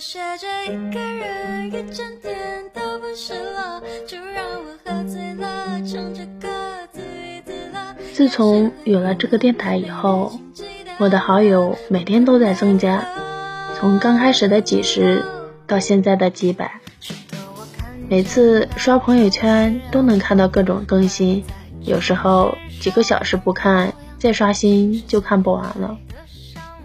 写着一个人一整天都不失落，就让我喝醉了，唱着歌自娱自乐。自从有了这个电台以后，我的好友每天都在增加，从刚开始的几十到现在的几百。每次刷朋友圈都能看到各种更新，有时候几个小时不看，再刷新就看不完了。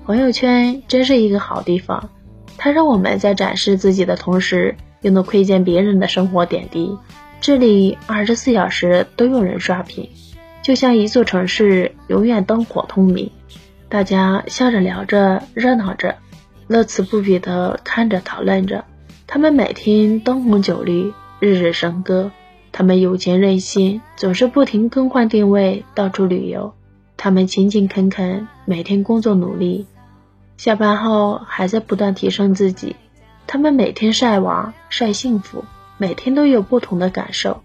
朋友圈真是一个好地方。它让我们在展示自己的同时，又能窥见别人的生活点滴。这里二十四小时都有人刷屏，就像一座城市永远灯火通明。大家笑着聊着，热闹着，乐此不疲的看着讨论着。他们每天灯红酒绿，日日笙歌。他们有钱任性，总是不停更换定位，到处旅游。他们勤勤恳恳，每天工作努力。下班后还在不断提升自己，他们每天晒娃晒幸福，每天都有不同的感受。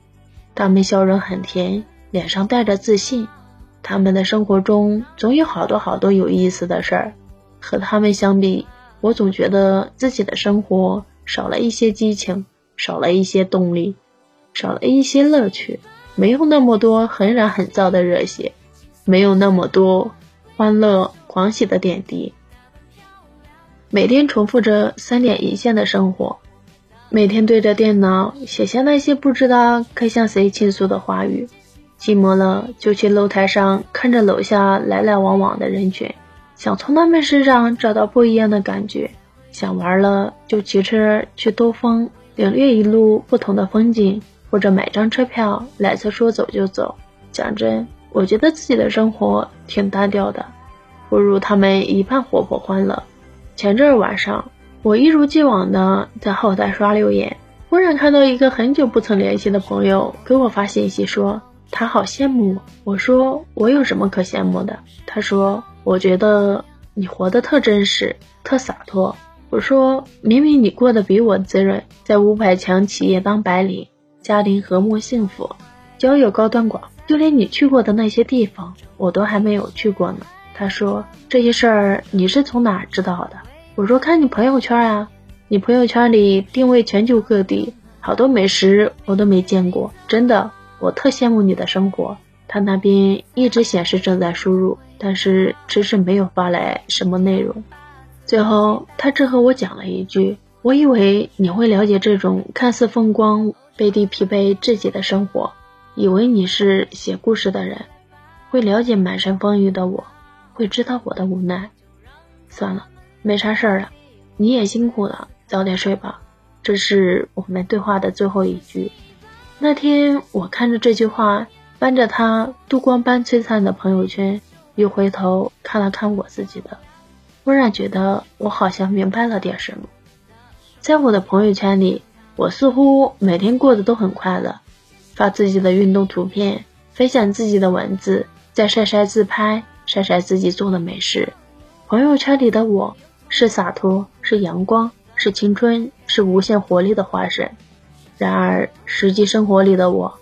他们笑容很甜，脸上带着自信。他们的生活中总有好多好多有意思的事儿。和他们相比，我总觉得自己的生活少了一些激情，少了一些动力，少了一些乐趣，没有那么多很燃很燥的热血，没有那么多欢乐狂喜的点滴。每天重复着三点一线的生活，每天对着电脑写下那些不知道该向谁倾诉的话语。寂寞了就去露台上看着楼下来来往往的人群，想从他们身上找到不一样的感觉。想玩了就骑车去兜风，领略一路不同的风景，或者买张车票来次说走就走。讲真，我觉得自己的生活挺单调的，不如他们一半活泼欢乐。前阵晚上，我一如既往的在后台刷留言，忽然看到一个很久不曾联系的朋友给我发信息说他好羡慕我。我说我有什么可羡慕的？他说我觉得你活得特真实，特洒脱。我说明明你过得比我滋润，在五百强企业当白领，家庭和睦幸福，交友高端广，就连你去过的那些地方，我都还没有去过呢。他说这些事儿你是从哪知道的？我说看你朋友圈啊，你朋友圈里定位全球各地，好多美食我都没见过，真的，我特羡慕你的生活。他那边一直显示正在输入，但是迟迟没有发来什么内容。最后他只和我讲了一句：“我以为你会了解这种看似风光，背地疲惫至极的生活，以为你是写故事的人，会了解满身风雨的我，会知道我的无奈。”算了。没啥事儿了，你也辛苦了，早点睡吧。这是我们对话的最后一句。那天我看着这句话，翻着他度光般璀璨的朋友圈，又回头看了看我自己的，忽然觉得我好像明白了点什么。在我的朋友圈里，我似乎每天过得都很快乐，发自己的运动图片，分享自己的文字，再晒晒自拍，晒晒自己做的美食。朋友圈里的我。是洒脱，是阳光，是青春，是无限活力的化身。然而，实际生活里的我，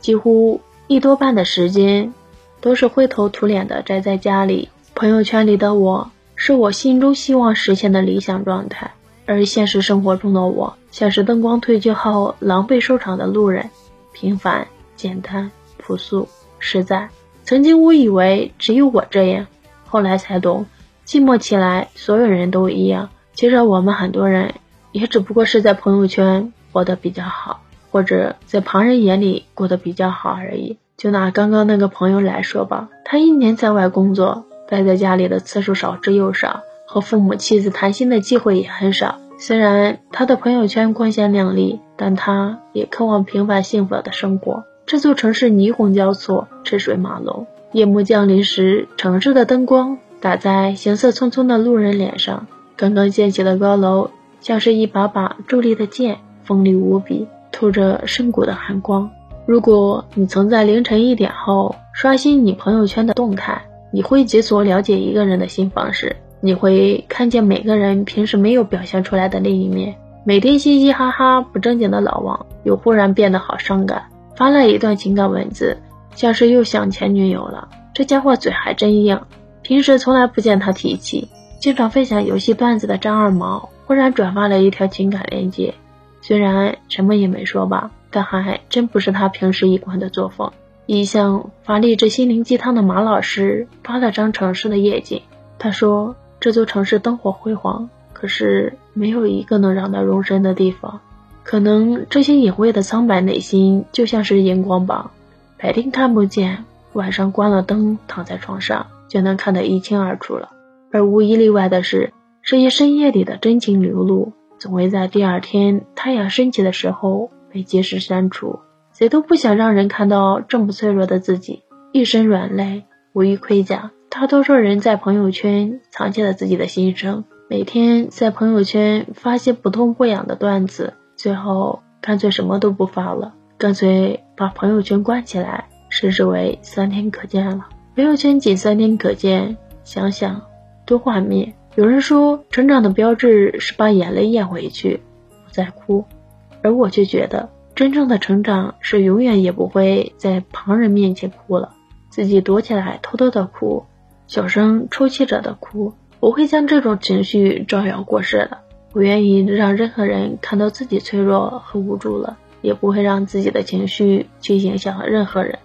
几乎一多半的时间都是灰头土脸的宅在家里。朋友圈里的我，是我心中希望实现的理想状态，而现实生活中的我，像是灯光褪去后狼狈收场的路人，平凡、简单、朴素、实在。曾经我以为只有我这样，后来才懂。寂寞起来，所有人都一样。其实我们很多人也只不过是在朋友圈活得比较好，或者在旁人眼里过得比较好而已。就拿刚刚那个朋友来说吧，他一年在外工作，待在家里的次数少之又少，和父母妻子谈心的机会也很少。虽然他的朋友圈光鲜亮丽，但他也渴望平凡幸福的生活。这座城市霓虹交错，车水马龙。夜幕降临时，城市的灯光。打在行色匆匆的路人脸上，刚刚建起的高楼像是一把把伫立的剑，锋利无比，透着深谷的寒光。如果你曾在凌晨一点后刷新你朋友圈的动态，你会解锁了解一个人的新方式，你会看见每个人平时没有表现出来的另一面。每天嘻嘻哈哈不正经的老王，又忽然变得好伤感，发了一段情感文字，像是又想前女友了。这家伙嘴还真硬。平时从来不见他提起，经常分享游戏段子的张二毛，忽然转发了一条情感链接，虽然什么也没说吧，但还真不是他平时一贯的作风。一向发励志心灵鸡汤的马老师发了张城市的夜景，他说这座城市灯火辉煌，可是没有一个能让他容身的地方。可能这些隐晦的苍白内心就像是荧光棒，白天看不见，晚上关了灯躺在床上就能看得一清二楚了。而无一例外的是，这些深夜里的真情流露，总会在第二天太阳升起的时候被及时删除。谁都不想让人看到这么脆弱的自己，一身软肋，无一盔甲。大多数人在朋友圈藏起了自己的心声，每天在朋友圈发些不痛不痒的段子，最后干脆什么都不发了，干脆把朋友圈关起来，设置为三天可见了。朋友圈仅三天可见，想想多画面。有人说，成长的标志是把眼泪咽回去，不再哭，而我却觉得。真正的成长是永远也不会在旁人面前哭了，自己躲起来偷偷的哭，小声抽泣着的哭，不会将这种情绪招摇过市的，不愿意让任何人看到自己脆弱和无助了，也不会让自己的情绪去影响任何人。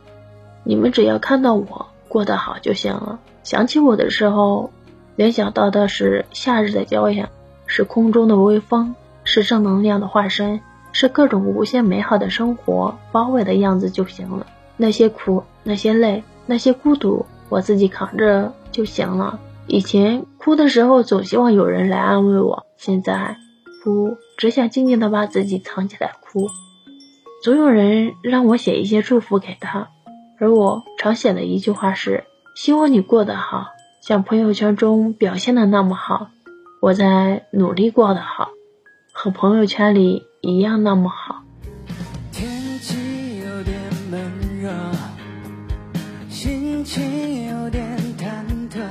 你们只要看到我过得好就行了。想起我的时候，联想到的是夏日的骄阳，是空中的微风，是正能量的化身。是各种无限美好的生活包围的样子就行了。那些苦，那些累，那些孤独，我自己扛着就行了。以前哭的时候总希望有人来安慰我，现在哭只想静静的把自己藏起来哭。总有人让我写一些祝福给他，而我常写的一句话是：希望你过得好，像朋友圈中表现的那么好。我在努力过得好，和朋友圈里。一样那么好。天气有点闷热，心情有点忐忑。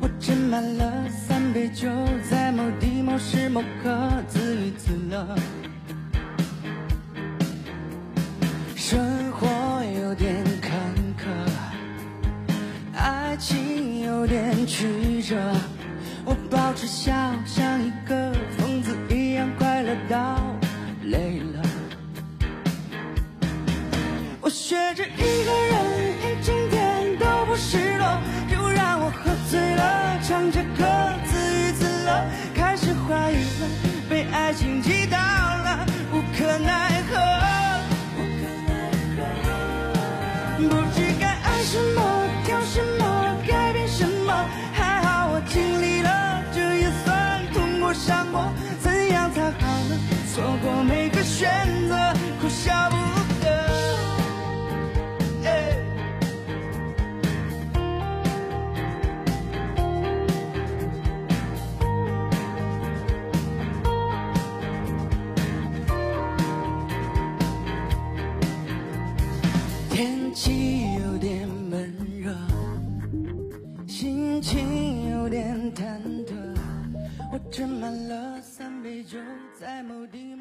我斟满了三杯酒，在某地某时某刻自娱自乐。有点曲折。我保持笑，像一个疯子一样快乐到。累了，我学着一个人一整天都不失落，就让我喝醉了，唱着歌自娱自乐，开始怀疑了，被爱情击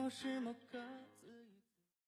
是。某个。